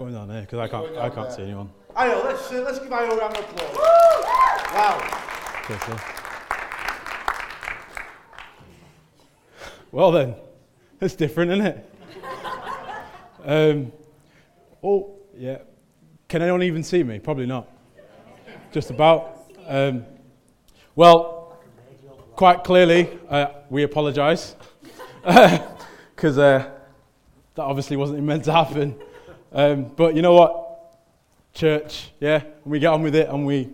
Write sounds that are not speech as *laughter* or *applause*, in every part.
Going down here because I can't. I can't see anyone. Ayo, let's uh, let's give Ayo a round of applause. Wow. Okay, so. Well then, it's different, isn't it? um, oh, yeah. Can anyone even see me? Probably not. Just about. Um, well, quite clearly, uh, we apologise because *laughs* uh, that obviously wasn't meant to happen. Um, but you know what, church, yeah, we get on with it and we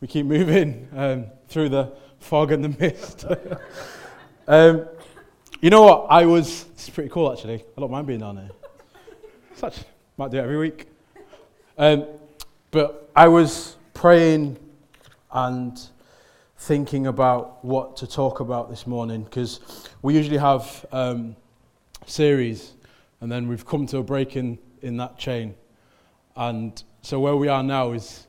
we keep moving um, through the fog and the mist. *laughs* um, you know what? I was. Pretty cool actually. I don't mind being down here. Such might do it every week. Um, but I was praying and thinking about what to talk about this morning because we usually have um, series and then we've come to a break in, in that chain. And so where we are now is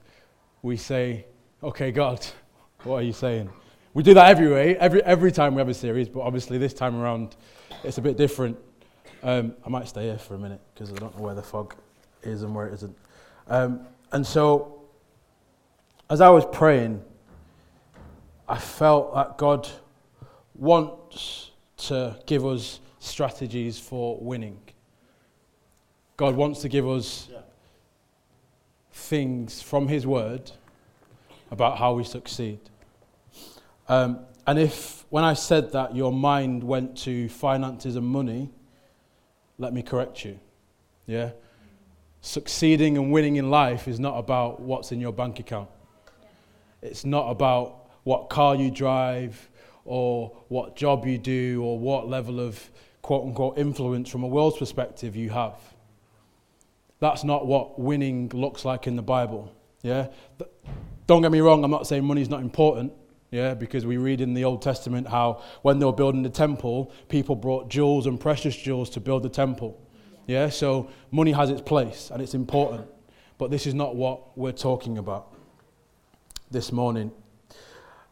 we say, okay, God, *laughs* what are you saying? We do that every way, every, every time we have a series, but obviously this time around it's a bit different. Um, I might stay here for a minute because I don't know where the fog is and where it isn't. Um, and so, as I was praying, I felt that God wants to give us strategies for winning. God wants to give us things from His Word about how we succeed. Um, and if, when I said that, your mind went to finances and money, let me correct you. Yeah? Succeeding and winning in life is not about what's in your bank account. It's not about what car you drive or what job you do or what level of quote unquote influence from a world's perspective you have. That's not what winning looks like in the Bible. Yeah? Don't get me wrong, I'm not saying money's not important. Yeah, because we read in the Old Testament how when they were building the temple, people brought jewels and precious jewels to build the temple. Yeah, so money has its place and it's important. But this is not what we're talking about this morning.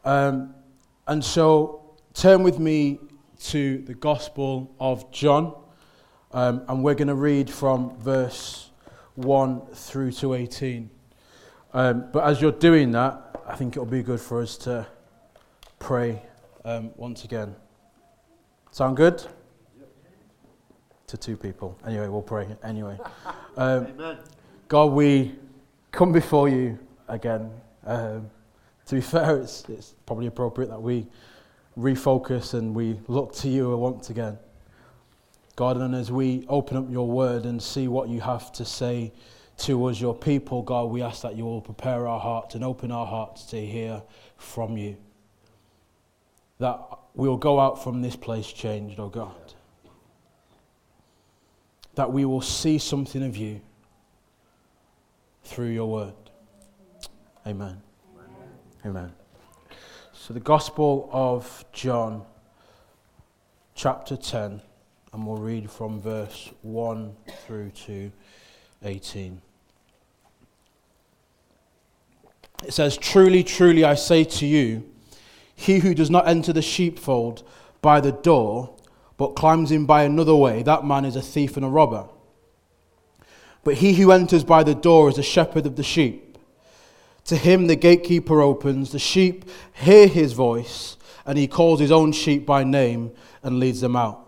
Um, and so turn with me to the Gospel of John, um, and we're going to read from verse 1 through to 18. Um, but as you're doing that, I think it'll be good for us to pray um, once again. Sound good? To two people. Anyway, we'll pray anyway. *laughs* Um, Amen. God, we come before you again. Um, to be *laughs* fair, it's, it's probably appropriate that we refocus and we look to you once again. God, and as we open up your word and see what you have to say to us, your people, God, we ask that you will prepare our hearts and open our hearts to hear from you. That we will go out from this place changed, oh God. That we will see something of you through your word. Amen. Amen. So, the Gospel of John, chapter 10, and we'll read from verse 1 through to 18. It says, Truly, truly, I say to you, he who does not enter the sheepfold by the door, but climbs in by another way, that man is a thief and a robber. But he who enters by the door is a shepherd of the sheep. To him the gatekeeper opens, the sheep hear his voice, and he calls his own sheep by name and leads them out.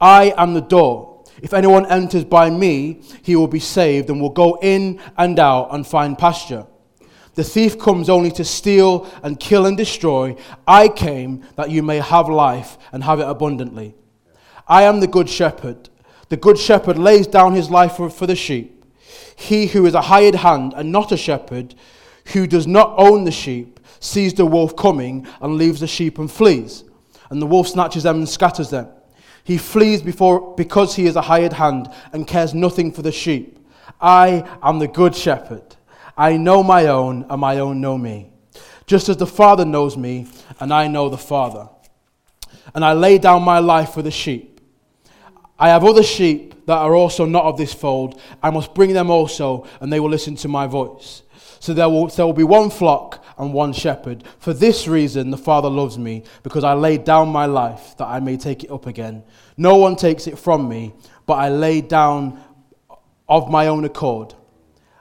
I am the door. If anyone enters by me, he will be saved and will go in and out and find pasture. The thief comes only to steal and kill and destroy. I came that you may have life and have it abundantly. I am the good shepherd. The good shepherd lays down his life for, for the sheep. He who is a hired hand and not a shepherd, who does not own the sheep, sees the wolf coming and leaves the sheep and flees. And the wolf snatches them and scatters them. He flees before, because he is a hired hand and cares nothing for the sheep. I am the good shepherd. I know my own, and my own know me. Just as the Father knows me, and I know the Father. And I lay down my life for the sheep. I have other sheep that are also not of this fold. I must bring them also, and they will listen to my voice. So there will, there will be one flock and one shepherd. For this reason, the Father loves me, because I laid down my life that I may take it up again. No one takes it from me, but I lay down of my own accord.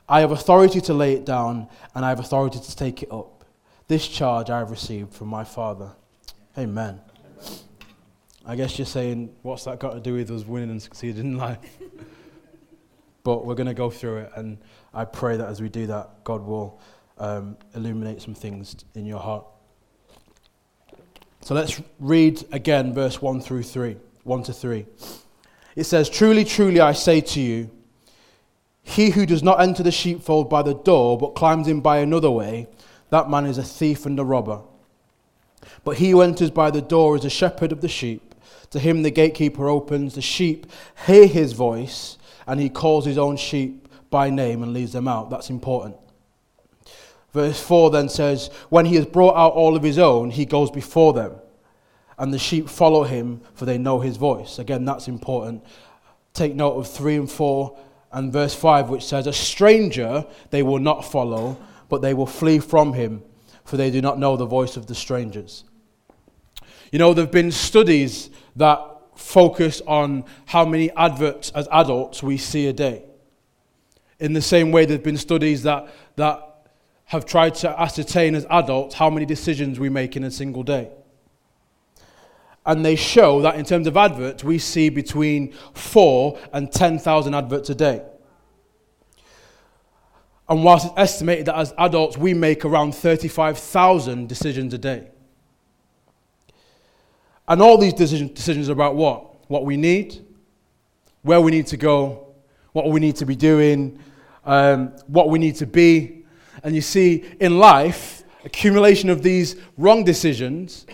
I have authority to lay it down, and I have authority to take it up. This charge I have received from my Father. Amen. I guess you're saying, what's that got to do with us winning and succeeding in life? *laughs* but we're going to go through it, and I pray that as we do that, God will um, illuminate some things in your heart. So let's read again verse 1 through 3. 1 to 3. It says, Truly, truly, I say to you, he who does not enter the sheepfold by the door, but climbs in by another way, that man is a thief and a robber. But he who enters by the door is a shepherd of the sheep. To him the gatekeeper opens, the sheep hear his voice, and he calls his own sheep by name and leads them out. That's important. Verse 4 then says, When he has brought out all of his own, he goes before them, and the sheep follow him, for they know his voice. Again, that's important. Take note of 3 and 4 and verse 5, which says, A stranger they will not follow, but they will flee from him, for they do not know the voice of the strangers. You know, there have been studies that focus on how many adverts as adults we see a day. In the same way, there have been studies that, that have tried to ascertain as adults how many decisions we make in a single day and they show that in terms of adverts, we see between four and 10,000 adverts a day. And whilst it's estimated that as adults we make around 35,000 decisions a day. And all these decision, decisions are about what? What we need, where we need to go, what we need to be doing, um, what we need to be. And you see, in life, accumulation of these wrong decisions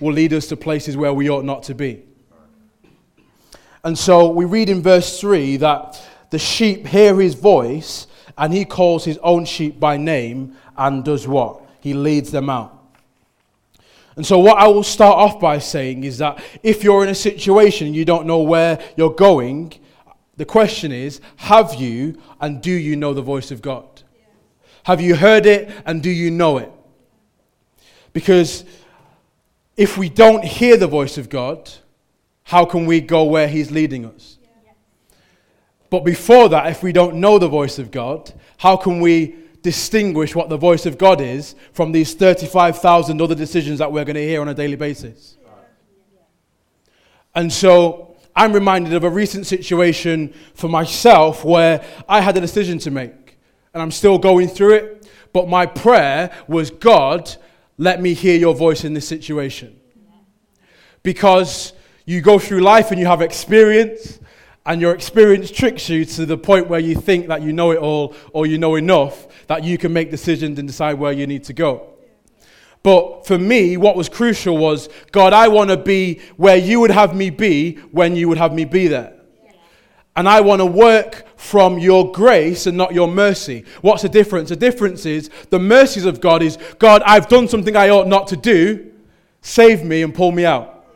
will lead us to places where we ought not to be. And so we read in verse 3 that the sheep hear his voice and he calls his own sheep by name and does what? He leads them out. And so, what I will start off by saying is that if you're in a situation and you don't know where you're going, the question is have you and do you know the voice of God? Have you heard it and do you know it? Because if we don't hear the voice of God, how can we go where He's leading us? But before that, if we don't know the voice of God, how can we distinguish what the voice of God is from these 35,000 other decisions that we're going to hear on a daily basis? And so I'm reminded of a recent situation for myself where I had a decision to make, and I'm still going through it. But my prayer was, God, let me hear your voice in this situation. Because you go through life and you have experience, and your experience tricks you to the point where you think that you know it all or you know enough that you can make decisions and decide where you need to go. But for me, what was crucial was God, I want to be where you would have me be when you would have me be there. And I want to work from your grace and not your mercy. What's the difference? The difference is the mercies of God is God, I've done something I ought not to do. Save me and pull me out.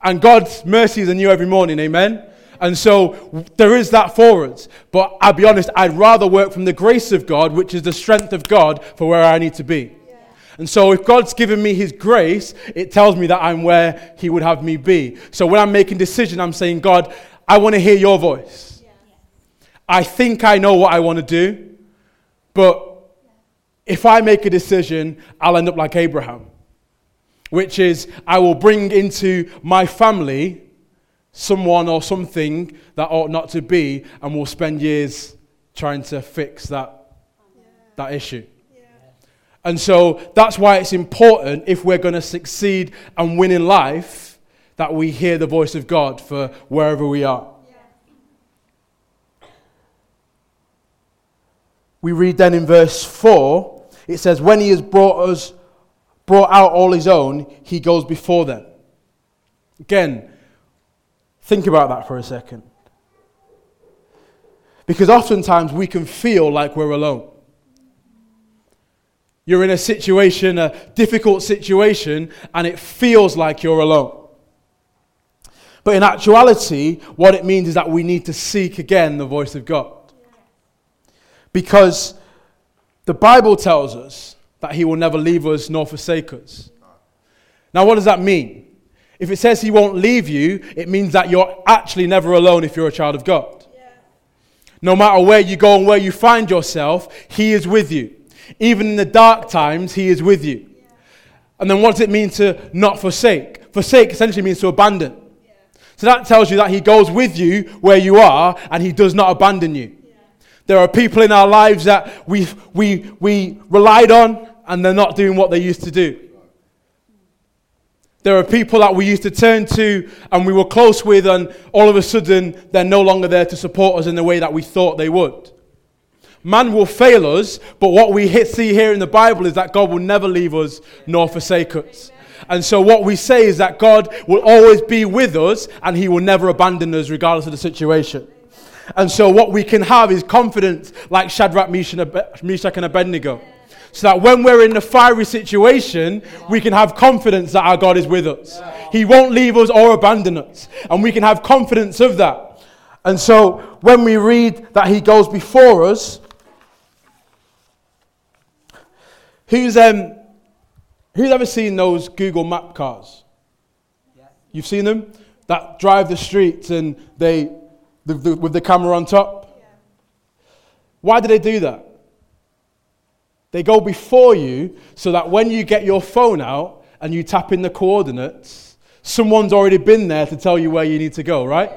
And God's mercies are new every morning. Amen. And so there is that for us. But I'll be honest, I'd rather work from the grace of God, which is the strength of God for where I need to be. And so if God's given me his grace, it tells me that I'm where he would have me be. So when I'm making decision, I'm saying, God, I want to hear your voice. I think I know what I want to do, but if I make a decision, I'll end up like Abraham, which is I will bring into my family someone or something that ought not to be, and we'll spend years trying to fix that, that issue. And so that's why it's important if we're going to succeed and win in life that we hear the voice of God for wherever we are. We read then in verse 4, it says, When he has brought us, brought out all his own, he goes before them. Again, think about that for a second. Because oftentimes we can feel like we're alone. You're in a situation, a difficult situation, and it feels like you're alone. But in actuality, what it means is that we need to seek again the voice of God. Because the Bible tells us that He will never leave us nor forsake us. Now, what does that mean? If it says He won't leave you, it means that you're actually never alone if you're a child of God. No matter where you go and where you find yourself, He is with you. Even in the dark times, He is with you. And then what does it mean to not forsake? Forsake essentially means to abandon. So that tells you that He goes with you where you are and He does not abandon you. There are people in our lives that we, we, we relied on and they're not doing what they used to do. There are people that we used to turn to and we were close with, and all of a sudden they're no longer there to support us in the way that we thought they would. Man will fail us, but what we see here in the Bible is that God will never leave us nor forsake us. And so, what we say is that God will always be with us and He will never abandon us, regardless of the situation. And so, what we can have is confidence, like Shadrach, Meshach, and Abednego. So that when we're in a fiery situation, we can have confidence that our God is with us. He won't leave us or abandon us. And we can have confidence of that. And so, when we read that He goes before us, who's, um, who's ever seen those Google Map cars? You've seen them? That drive the streets and they the, the, with the camera on top. Yeah. Why do they do that? They go before you so that when you get your phone out and you tap in the coordinates, someone's already been there to tell you where you need to go, right?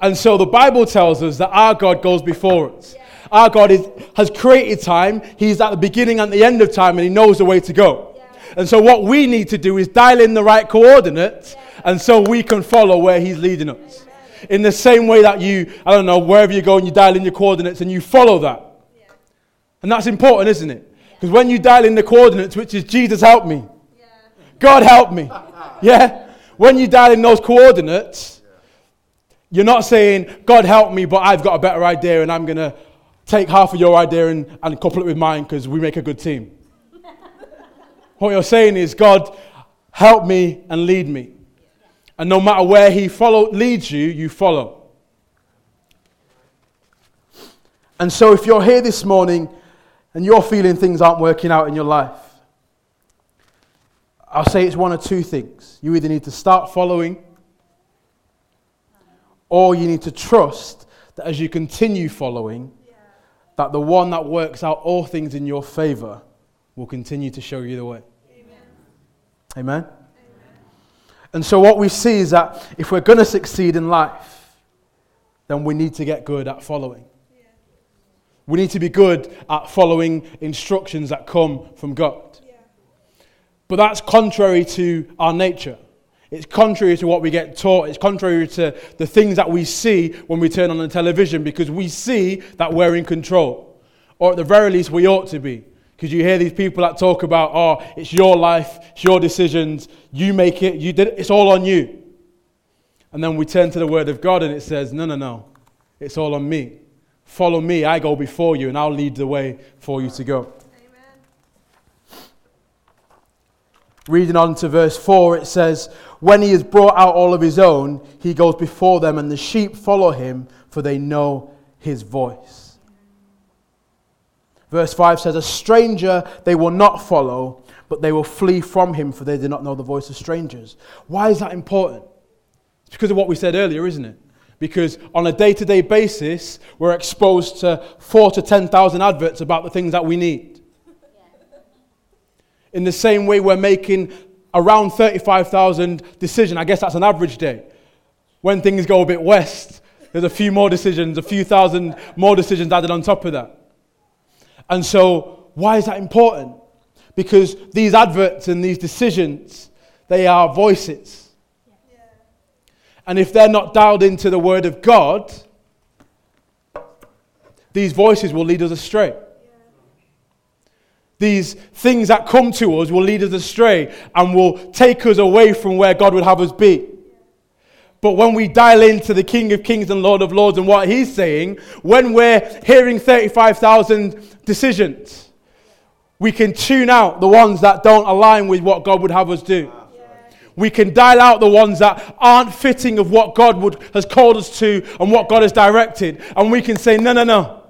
And so the Bible tells us that our God goes before us. Yeah. Our God is, has created time, He's at the beginning and the end of time, and He knows the way to go. Yeah. And so what we need to do is dial in the right coordinates, and so we can follow where He's leading us in the same way that you, I don't know, wherever you go and you dial in your coordinates and you follow that. Yeah. And that's important, isn't it? Because when you dial in the coordinates, which is Jesus help me, yeah. God help me, *laughs* yeah? When you dial in those coordinates, you're not saying, God help me, but I've got a better idea and I'm going to take half of your idea and, and couple it with mine because we make a good team. *laughs* what you're saying is, God, help me and lead me. And no matter where he follow, leads you, you follow. And so, if you're here this morning and you're feeling things aren't working out in your life, I'll say it's one of two things. You either need to start following, or you need to trust that as you continue following, that the one that works out all things in your favor will continue to show you the way. Amen. Amen? And so, what we see is that if we're going to succeed in life, then we need to get good at following. Yeah. We need to be good at following instructions that come from God. Yeah. But that's contrary to our nature. It's contrary to what we get taught. It's contrary to the things that we see when we turn on the television because we see that we're in control. Or at the very least, we ought to be. Because you hear these people that talk about, oh, it's your life, it's your decisions, you make it, you did it, it's all on you. And then we turn to the Word of God and it says, no, no, no, it's all on me. Follow me, I go before you, and I'll lead the way for you to go. Amen. Reading on to verse 4, it says, When he has brought out all of his own, he goes before them, and the sheep follow him, for they know his voice. Verse 5 says, A stranger they will not follow, but they will flee from him, for they do not know the voice of strangers. Why is that important? It's because of what we said earlier, isn't it? Because on a day to day basis, we're exposed to four to 10,000 adverts about the things that we need. In the same way, we're making around 35,000 decisions. I guess that's an average day. When things go a bit west, there's a few more decisions, a few thousand more decisions added on top of that. And so, why is that important? Because these adverts and these decisions, they are voices. And if they're not dialed into the Word of God, these voices will lead us astray. These things that come to us will lead us astray and will take us away from where God would have us be. But when we dial into the King of Kings and Lord of Lords and what he's saying, when we're hearing 35,000 decisions, we can tune out the ones that don't align with what God would have us do. We can dial out the ones that aren't fitting of what God would, has called us to and what God has directed. And we can say, no, no, no.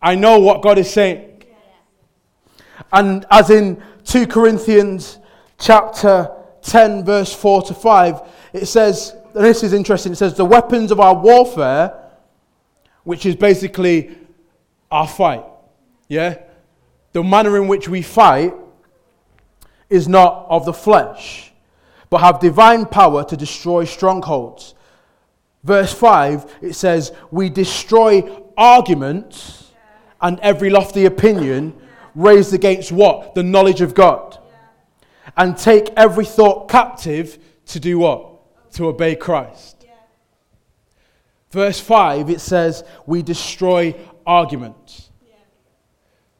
I know what God is saying. And as in 2 Corinthians chapter 10, verse 4 to 5, it says, this is interesting, it says, the weapons of our warfare, which is basically our fight. Yeah? The manner in which we fight is not of the flesh but have divine power to destroy strongholds. Verse 5, it says, We destroy arguments and every lofty opinion raised against what? The knowledge of God. And take every thought captive to do what? To obey Christ. Verse 5, it says, We destroy arguments.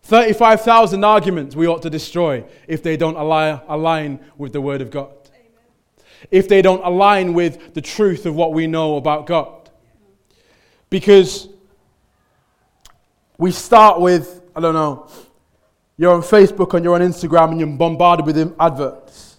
35,000 arguments we ought to destroy if they don't align with the Word of God if they don't align with the truth of what we know about God. Because we start with, I don't know, you're on Facebook and you're on Instagram and you're bombarded with adverts.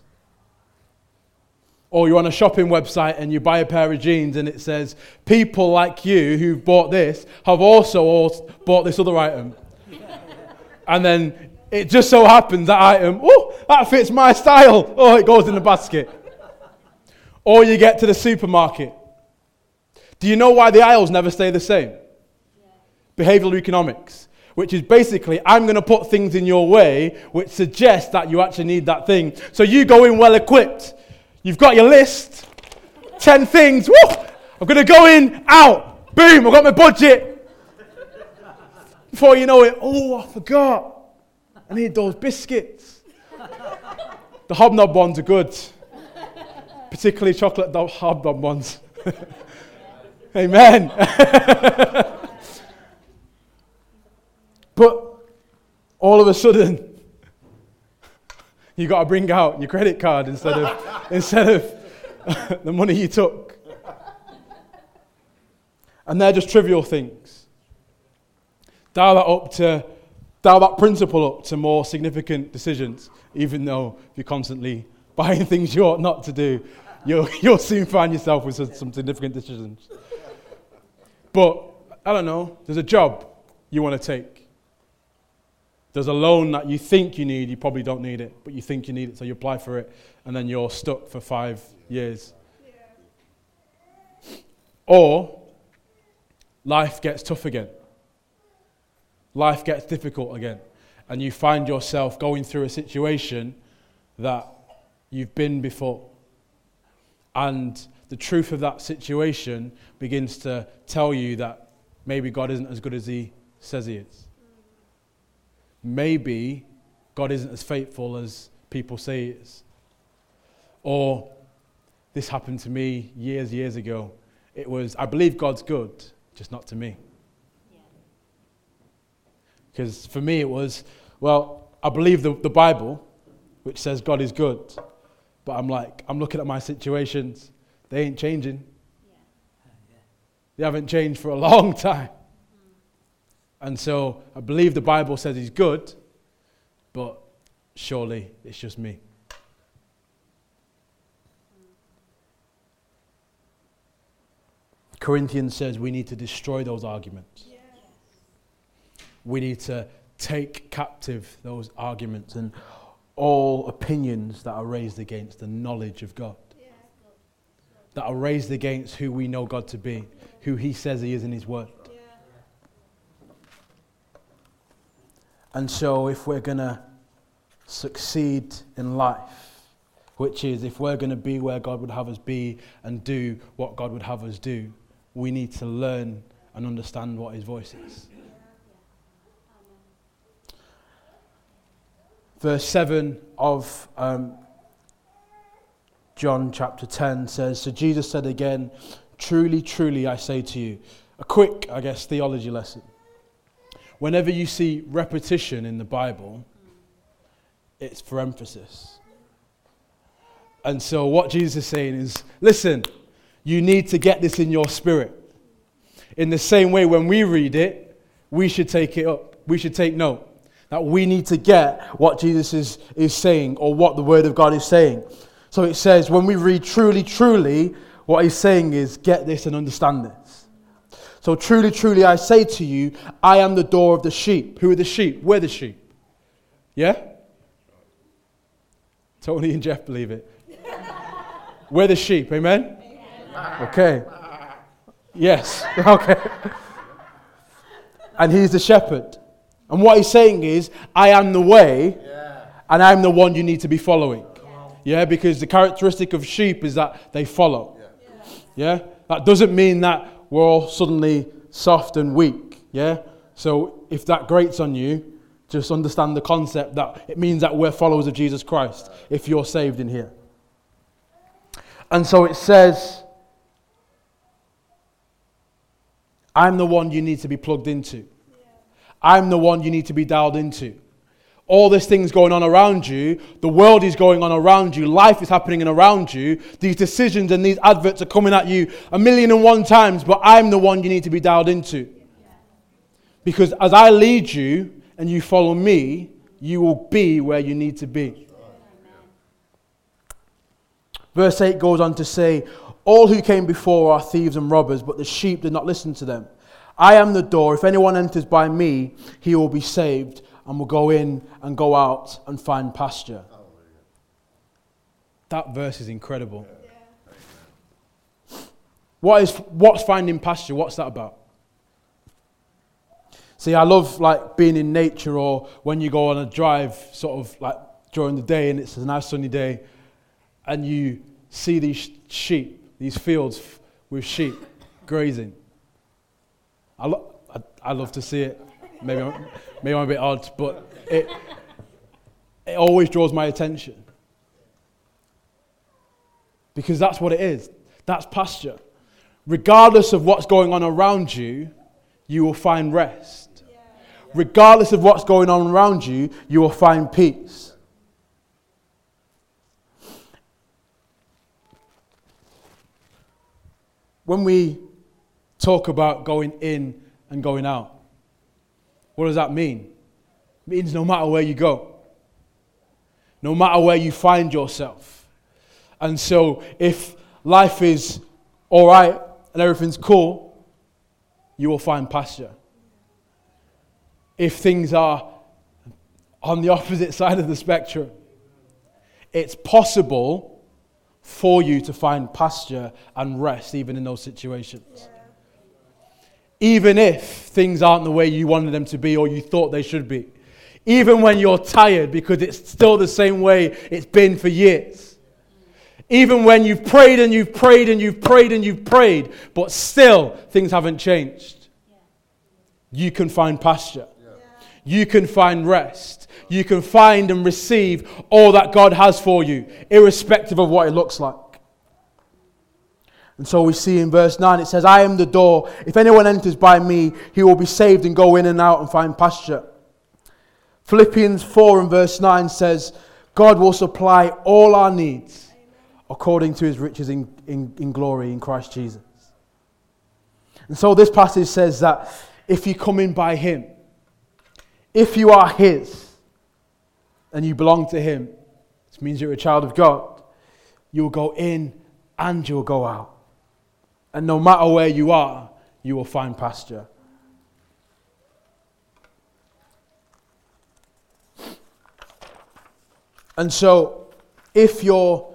Or you're on a shopping website and you buy a pair of jeans and it says, People like you who've bought this have also bought this other item. *laughs* and then it just so happens that item, oh, that fits my style. Oh, it goes in the basket. Or you get to the supermarket. Do you know why the aisles never stay the same? Yeah. Behavioral economics, which is basically I'm going to put things in your way which suggests that you actually need that thing. So you go in well equipped. You've got your list 10 things. Woo! I'm going to go in, out. Boom, I've got my budget. Before you know it, oh, I forgot. I need those biscuits. The hobnob ones are good particularly chocolate hobnob ones. *laughs* Amen. *laughs* but all of a sudden, you got to bring out your credit card instead of *laughs* instead of *laughs* the money you took. And they're just trivial things. Dial that up to dial that principle up to more significant decisions, even though you're constantly *laughs* buying things you ought not to do you'll, you'll soon find yourself with some significant decisions. But I don't know, there's a job you want to take. There's a loan that you think you need, you probably don't need it, but you think you need it, so you apply for it, and then you're stuck for five years. Yeah. Or life gets tough again. Life gets difficult again, and you find yourself going through a situation that you've been before. And the truth of that situation begins to tell you that maybe God isn't as good as He says He is. Maybe God isn't as faithful as people say He is. Or this happened to me years, years ago. It was, I believe God's good, just not to me. Because for me, it was, well, I believe the, the Bible, which says God is good. But I'm like, I'm looking at my situations. They ain't changing. Yeah. They haven't changed for a long *laughs* time. And so I believe the Bible says he's good, but surely it's just me. Corinthians says we need to destroy those arguments. Yes. We need to take captive those arguments and all opinions that are raised against the knowledge of God, that are raised against who we know God to be, who He says He is in His Word. And so, if we're going to succeed in life, which is if we're going to be where God would have us be and do what God would have us do, we need to learn and understand what His voice is. verse 7 of um, John chapter 10 says, So Jesus said again, Truly, truly, I say to you, a quick, I guess, theology lesson. Whenever you see repetition in the Bible, it's for emphasis. And so, what Jesus is saying is listen, You need to get this in your spirit. In the same way, when we read it, we should take it up. We should take note that we need to get what Jesus is, is saying or what the Word of God is saying. So it says, when we read truly, truly, what he's saying is, get this and understand this. So truly, truly, I say to you, I am the door of the sheep. Who are the sheep? We're the sheep. Yeah? Tony and Jeff believe it. We're the sheep, amen? Okay. Yes, *laughs* okay. And he's the shepherd. And what he's saying is, I am the way, and I'm the one you need to be following. Yeah, because the characteristic of sheep is that they follow. Yeah? That doesn't mean that we're all suddenly soft and weak. Yeah? So if that grates on you, just understand the concept that it means that we're followers of Jesus Christ if you're saved in here. And so it says, I'm the one you need to be plugged into. I'm the one you need to be dialed into. All these things going on around you, the world is going on around you, life is happening around you, these decisions and these adverts are coming at you a million and one times, but I'm the one you need to be dialed into. Because as I lead you and you follow me, you will be where you need to be. Verse 8 goes on to say, All who came before are thieves and robbers, but the sheep did not listen to them. I am the door. If anyone enters by me, he will be saved and will go in and go out and find pasture. That verse is incredible. What is what's finding pasture? What's that about? See, I love like being in nature or when you go on a drive, sort of like during the day and it's a nice sunny day, and you see these sheep, these fields with sheep grazing. I, lo- I, I love to see it. Maybe I'm, maybe I'm a bit odd, but it, it always draws my attention. Because that's what it is. That's pasture. Regardless of what's going on around you, you will find rest. Regardless of what's going on around you, you will find peace. When we talk about going in and going out, what does that mean? It means no matter where you go, no matter where you find yourself. And so, if life is all right and everything's cool, you will find pasture. If things are on the opposite *laughs* side of the spectrum, it's possible for you to find pasture and rest even in those situations. Even if things aren't the way you wanted them to be or you thought they should be. Even when you're tired because it's still the same way it's been for years. Even when you've prayed and you've prayed and you've prayed and you've prayed, but still things haven't changed. You can find pasture. You can find rest. You can find and receive all that God has for you, irrespective of what it looks like. And so we see in verse 9 it says, I am the door. If anyone enters by me, he will be saved and go in and out and find pasture. Philippians 4 and verse 9 says, God will supply all our needs according to his riches in, in, in glory in Christ Jesus. And so this passage says that if you come in by him, if you are his and you belong to him, this means you're a child of God, you'll go in and you'll go out. And no matter where you are, you will find pasture. And so, if you're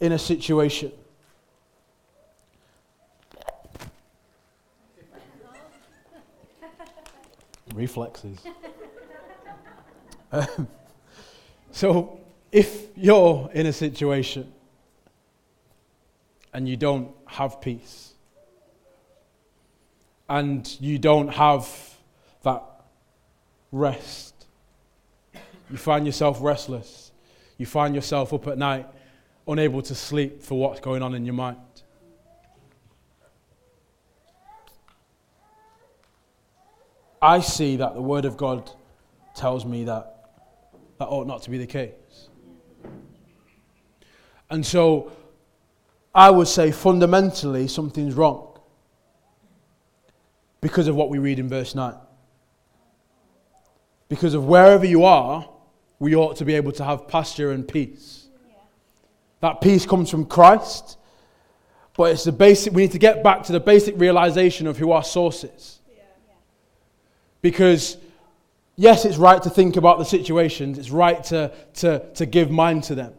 in a situation reflexes. Um, so, if you're in a situation and you don't have peace, and you don't have that rest, you find yourself restless, you find yourself up at night unable to sleep for what's going on in your mind. I see that the Word of God tells me that that ought not to be the case. And so, I would say fundamentally something's wrong because of what we read in verse 9. Because of wherever you are, we ought to be able to have pasture and peace. That peace comes from Christ, but it's the basic, we need to get back to the basic realization of who our source is. Because, yes, it's right to think about the situations, it's right to, to, to give mind to them.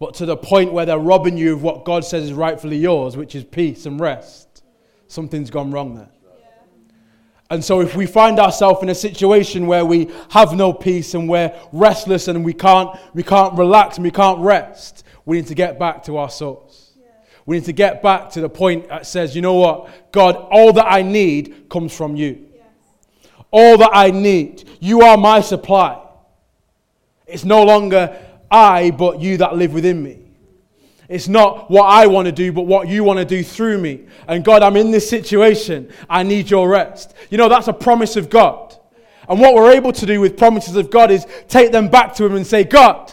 But to the point where they're robbing you of what God says is rightfully yours, which is peace and rest, something's gone wrong there. And so, if we find ourselves in a situation where we have no peace and we're restless and we can't, we can't relax and we can't rest, we need to get back to our source. Yeah. We need to get back to the point that says, you know what? God, all that I need comes from you. Yes. All that I need. You are my supply. It's no longer I, but you that live within me. It's not what I want to do, but what you want to do through me. And God, I'm in this situation. I need your rest. You know, that's a promise of God. And what we're able to do with promises of God is take them back to Him and say, God,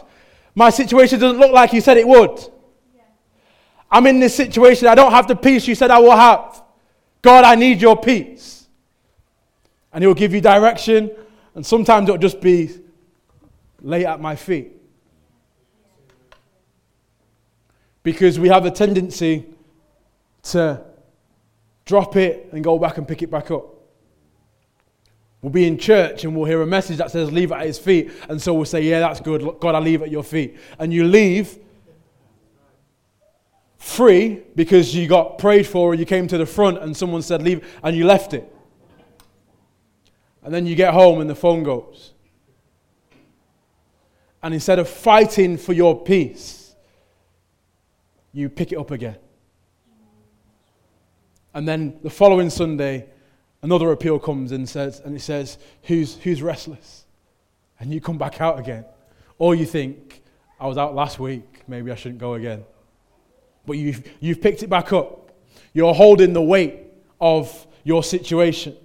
my situation doesn't look like you said it would. I'm in this situation. I don't have the peace you said I will have. God, I need your peace. And He'll give you direction. And sometimes it'll just be lay at my feet. Because we have a tendency to drop it and go back and pick it back up. We'll be in church and we'll hear a message that says, Leave it at his feet. And so we'll say, Yeah, that's good. God, I leave it at your feet. And you leave free because you got prayed for or you came to the front and someone said, Leave, and you left it. And then you get home and the phone goes. And instead of fighting for your peace, you pick it up again. And then the following Sunday, another appeal comes and says, and it says, who's, who's restless? And you come back out again. Or you think, I was out last week, maybe I shouldn't go again. But you've, you've picked it back up. You're holding the weight of your situation.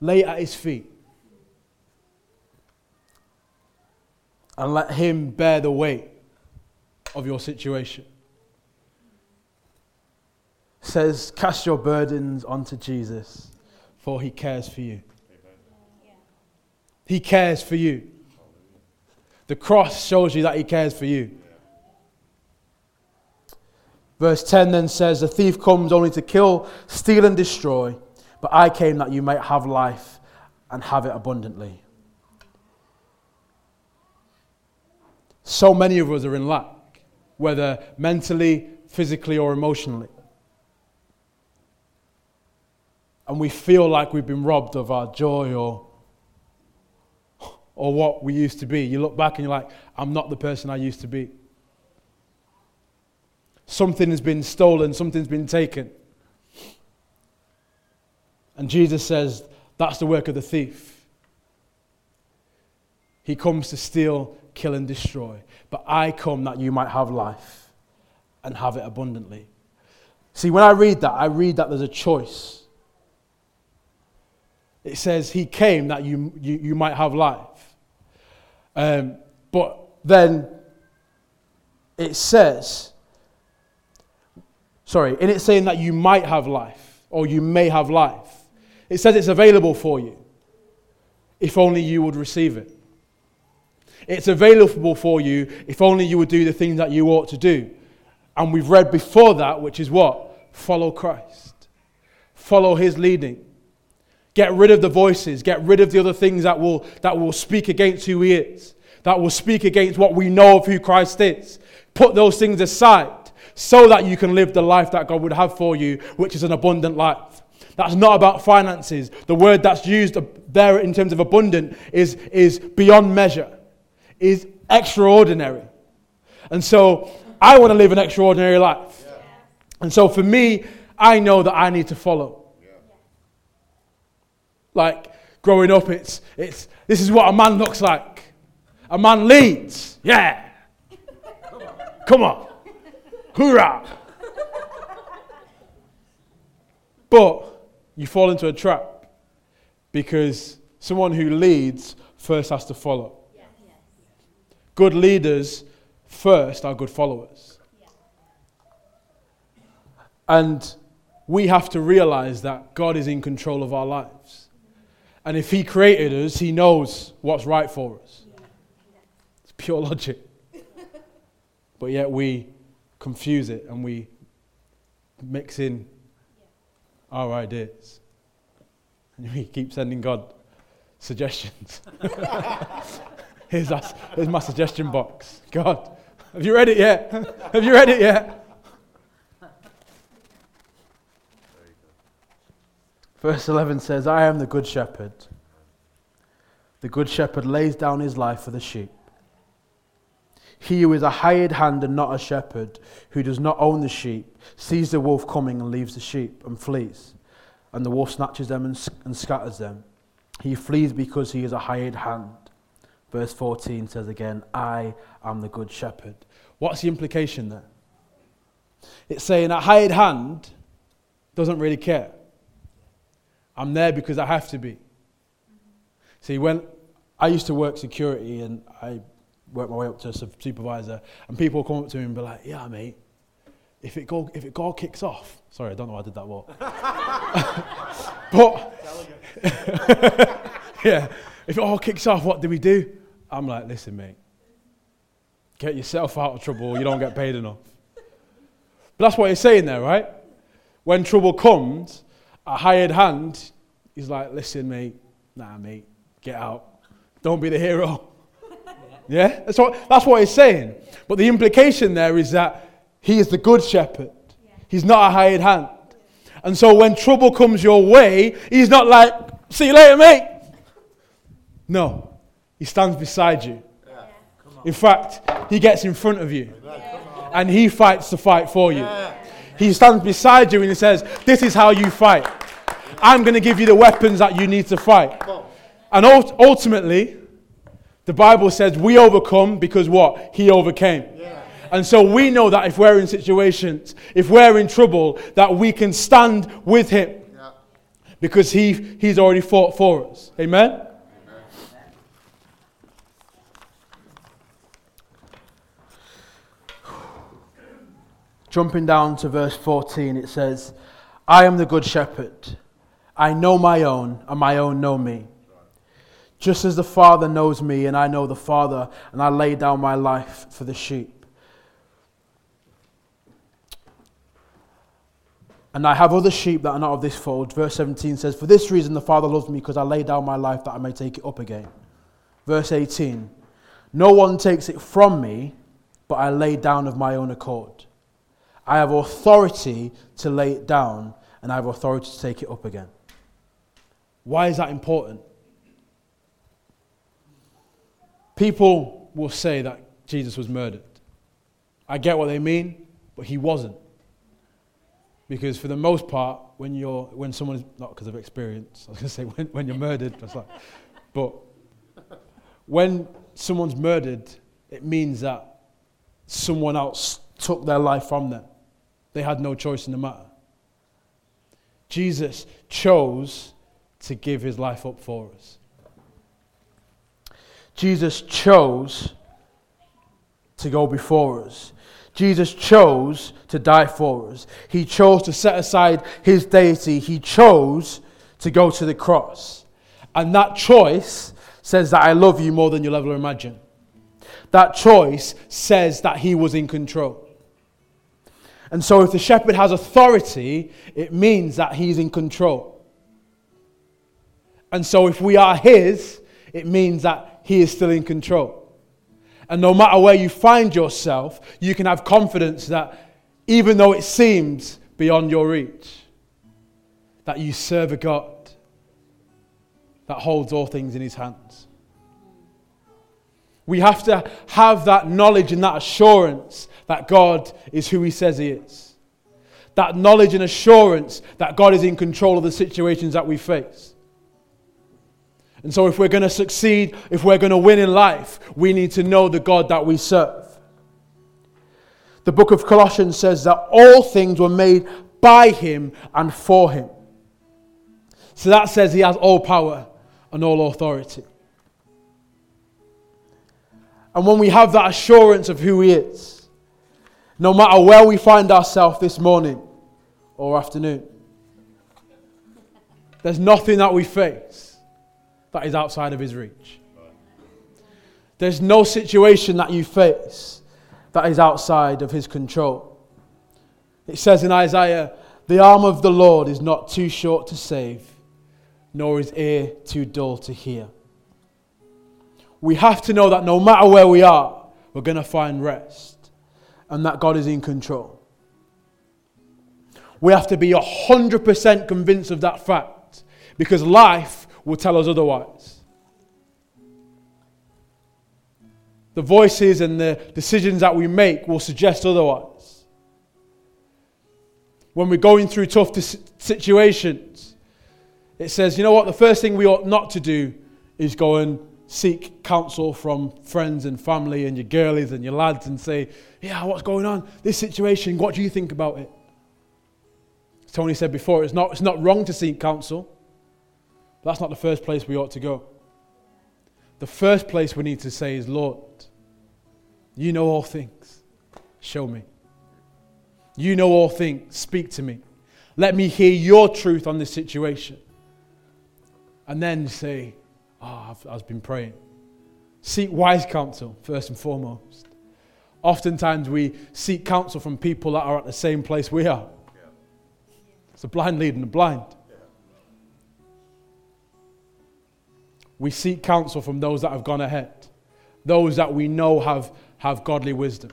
Lay at his feet. And let Him bear the weight of your situation. says, Cast your burdens onto Jesus, for He cares for you. He cares for you. The cross shows you that He cares for you. Verse 10 then says, The thief comes only to kill, steal, and destroy, but I came that you might have life and have it abundantly. So many of us are in lack, whether mentally, physically, or emotionally. And we feel like we've been robbed of our joy or, or what we used to be. You look back and you're like, I'm not the person I used to be. Something has been stolen, something's been taken. And Jesus says, That's the work of the thief. He comes to steal, kill, and destroy. But I come that you might have life and have it abundantly. See, when I read that, I read that there's a choice. It says, He came that you, you, you might have life. Um, but then it says, sorry, in it saying that you might have life or you may have life, it says it's available for you if only you would receive it. It's available for you if only you would do the things that you ought to do. And we've read before that, which is what? Follow Christ. Follow his leading. Get rid of the voices. Get rid of the other things that will, that will speak against who he is, that will speak against what we know of who Christ is. Put those things aside so that you can live the life that God would have for you, which is an abundant life. That's not about finances. The word that's used there in terms of abundant is, is beyond measure is extraordinary. And so I want to live an extraordinary life. Yeah. And so for me, I know that I need to follow. Yeah. Like growing up, it's, it's this is what a man looks like. A man leads. Yeah. Come on. Come on. Hoorah. but you fall into a trap because someone who leads first has to follow. Good leaders first are good followers. And we have to realize that God is in control of our lives. And if He created us, He knows what's right for us. It's pure logic. but yet we confuse it and we mix in our ideas. And we keep sending God suggestions. *laughs* here's, us, here's my suggestion box. God, have you read it yet? have you read it yet? Verse 11 says, I am the good shepherd. The good shepherd lays down his life for the sheep. He who is a hired hand and not a shepherd, who does not own the sheep, sees the wolf coming and leaves the sheep and flees. And the wolf snatches them and, and scatters them. He flees because he is a hired hand. Verse 14 says again, I am the good shepherd. What's the implication there? It's saying a hired hand doesn't really care. I'm there because I have to be. See, when I used to work security and I worked my way up to a supervisor, and people come up to me and be like, Yeah, mate, if it, go, if it all kicks off, sorry, I don't know why I did that well. *laughs* but, *laughs* yeah, if it all kicks off, what do we do? I'm like, Listen, mate, get yourself out of trouble, you don't get paid enough. But that's what he's saying there, right? When trouble comes, a hired hand, he's like, listen, mate, nah, mate, get out. Don't be the hero. *laughs* yeah? That's what, that's what he's saying. But the implication there is that he is the good shepherd. He's not a hired hand. And so when trouble comes your way, he's not like, see you later, mate. No, he stands beside you. In fact, he gets in front of you. And he fights the fight for you. He stands beside you and he says, This is how you fight. I'm going to give you the weapons that you need to fight. And ultimately, the Bible says we overcome because what? He overcame. And so we know that if we're in situations, if we're in trouble, that we can stand with him. Because he, he's already fought for us. Amen? Jumping down to verse 14, it says, I am the good shepherd. I know my own, and my own know me. Just as the Father knows me, and I know the Father, and I lay down my life for the sheep. And I have other sheep that are not of this fold. Verse 17 says, For this reason the Father loves me, because I lay down my life that I may take it up again. Verse 18 No one takes it from me, but I lay down of my own accord. I have authority to lay it down, and I have authority to take it up again. Why is that important? People will say that Jesus was murdered. I get what they mean, but he wasn't. Because for the most part, when you're when someone is not because of experience, I was gonna say when, when you're murdered, that's like, but when someone's murdered, it means that someone else took their life from them. They had no choice in the matter. Jesus chose to give his life up for us. Jesus chose to go before us. Jesus chose to die for us. He chose to set aside his deity. He chose to go to the cross. And that choice says that I love you more than you'll ever imagine. That choice says that he was in control. And so, if the shepherd has authority, it means that he's in control. And so, if we are His, it means that He is still in control. And no matter where you find yourself, you can have confidence that even though it seems beyond your reach, that you serve a God that holds all things in His hands. We have to have that knowledge and that assurance that God is who He says He is. That knowledge and assurance that God is in control of the situations that we face. And so, if we're going to succeed, if we're going to win in life, we need to know the God that we serve. The book of Colossians says that all things were made by him and for him. So that says he has all power and all authority. And when we have that assurance of who He is, no matter where we find ourselves this morning or afternoon, there's nothing that we face that is outside of His reach. There's no situation that you face that is outside of His control. It says in Isaiah, the arm of the Lord is not too short to save, nor his ear too dull to hear. We have to know that no matter where we are, we're going to find rest and that God is in control. We have to be 100% convinced of that fact because life will tell us otherwise. The voices and the decisions that we make will suggest otherwise. When we're going through tough situations, it says, you know what, the first thing we ought not to do is go and seek counsel from friends and family and your girlies and your lads and say, yeah, what's going on? This situation, what do you think about it? As Tony said before, it's not, it's not wrong to seek counsel. That's not the first place we ought to go. The first place we need to say is, Lord, you know all things. Show me. You know all things. Speak to me. Let me hear your truth on this situation. And then say, Oh, I've, I've been praying. Seek wise counsel, first and foremost. Oftentimes we seek counsel from people that are at the same place we are. It's a blind leading the blind. We seek counsel from those that have gone ahead, those that we know have, have godly wisdom.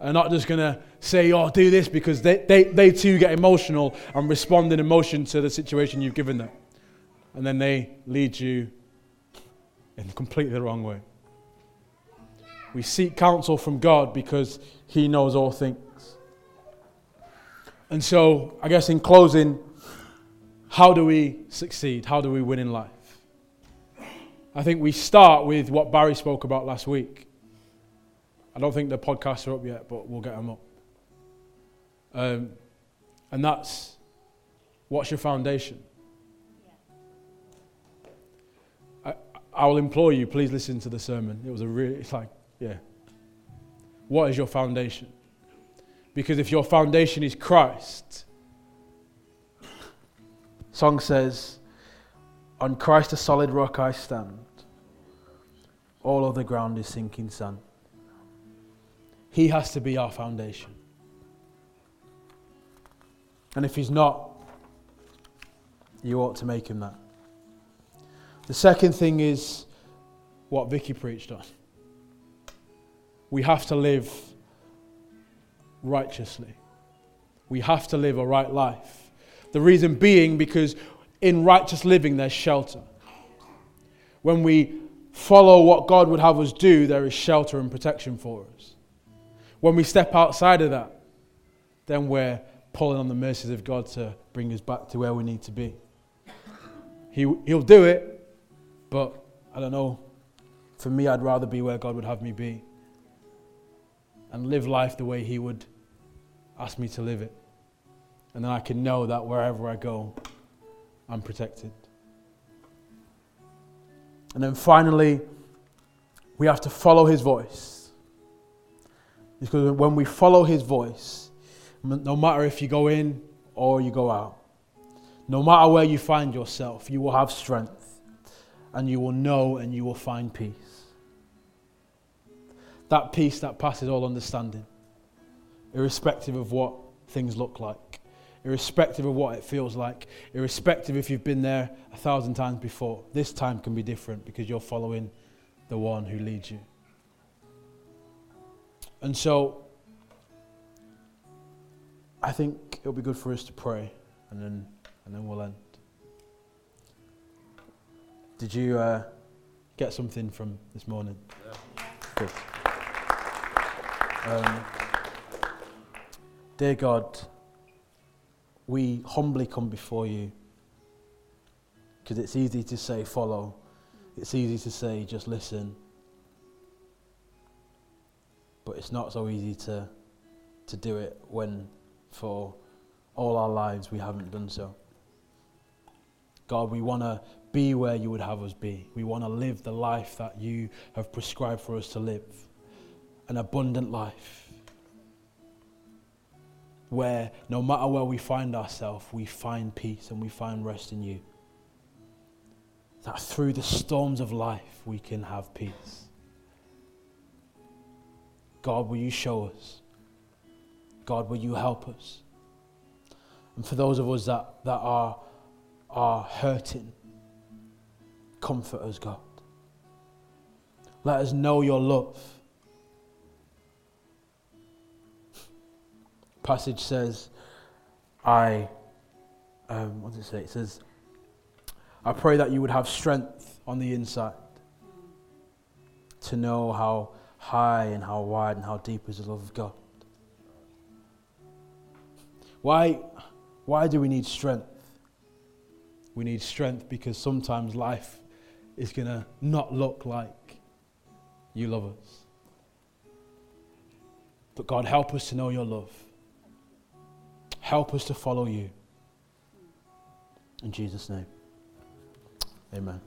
And not just going to say, oh, do this because they, they, they too get emotional and respond in emotion to the situation you've given them and then they lead you in completely the wrong way. We seek counsel from God because He knows all things. And so, I guess in closing, how do we succeed? How do we win in life? I think we start with what Barry spoke about last week. I don't think the podcasts are up yet, but we'll get them up. Um, and that's what's your foundation? I will implore you, please listen to the sermon. It was a really, it's like, yeah. What is your foundation? Because if your foundation is Christ, song says, On Christ a solid rock I stand. All other ground is sinking sand. He has to be our foundation. And if he's not, you ought to make him that. The second thing is what Vicky preached on. We have to live righteously. We have to live a right life. The reason being because in righteous living there's shelter. When we follow what God would have us do, there is shelter and protection for us. When we step outside of that, then we're pulling on the mercies of God to bring us back to where we need to be. He, he'll do it, but I don't know. For me, I'd rather be where God would have me be and live life the way He would ask me to live it. And then I can know that wherever I go, I'm protected. And then finally, we have to follow His voice. Because when we follow His voice, no matter if you go in or you go out, no matter where you find yourself, you will have strength and you will know and you will find peace. That peace that passes all understanding, irrespective of what things look like, irrespective of what it feels like, irrespective if you've been there a thousand times before. This time can be different because you're following the one who leads you. And so, I think it'll be good for us to pray and then, and then we'll end. Did you uh, get something from this morning? Yeah. Good. Um, dear God, we humbly come before you because it's easy to say follow, it's easy to say just listen, but it's not so easy to, to do it when for all our lives we haven't done so. God, we want to be where you would have us be. We want to live the life that you have prescribed for us to live an abundant life where no matter where we find ourselves, we find peace and we find rest in you. That through the storms of life, we can have peace. God, will you show us? God, will you help us? And for those of us that, that are, are hurting, comfort us, God. Let us know your love. Passage says, I, um, what does it say? It says, I pray that you would have strength on the inside to know how high and how wide and how deep is the love of God. Why, why do we need strength? We need strength because sometimes life is going to not look like you love us. But God, help us to know your love. Help us to follow you. In Jesus' name, amen.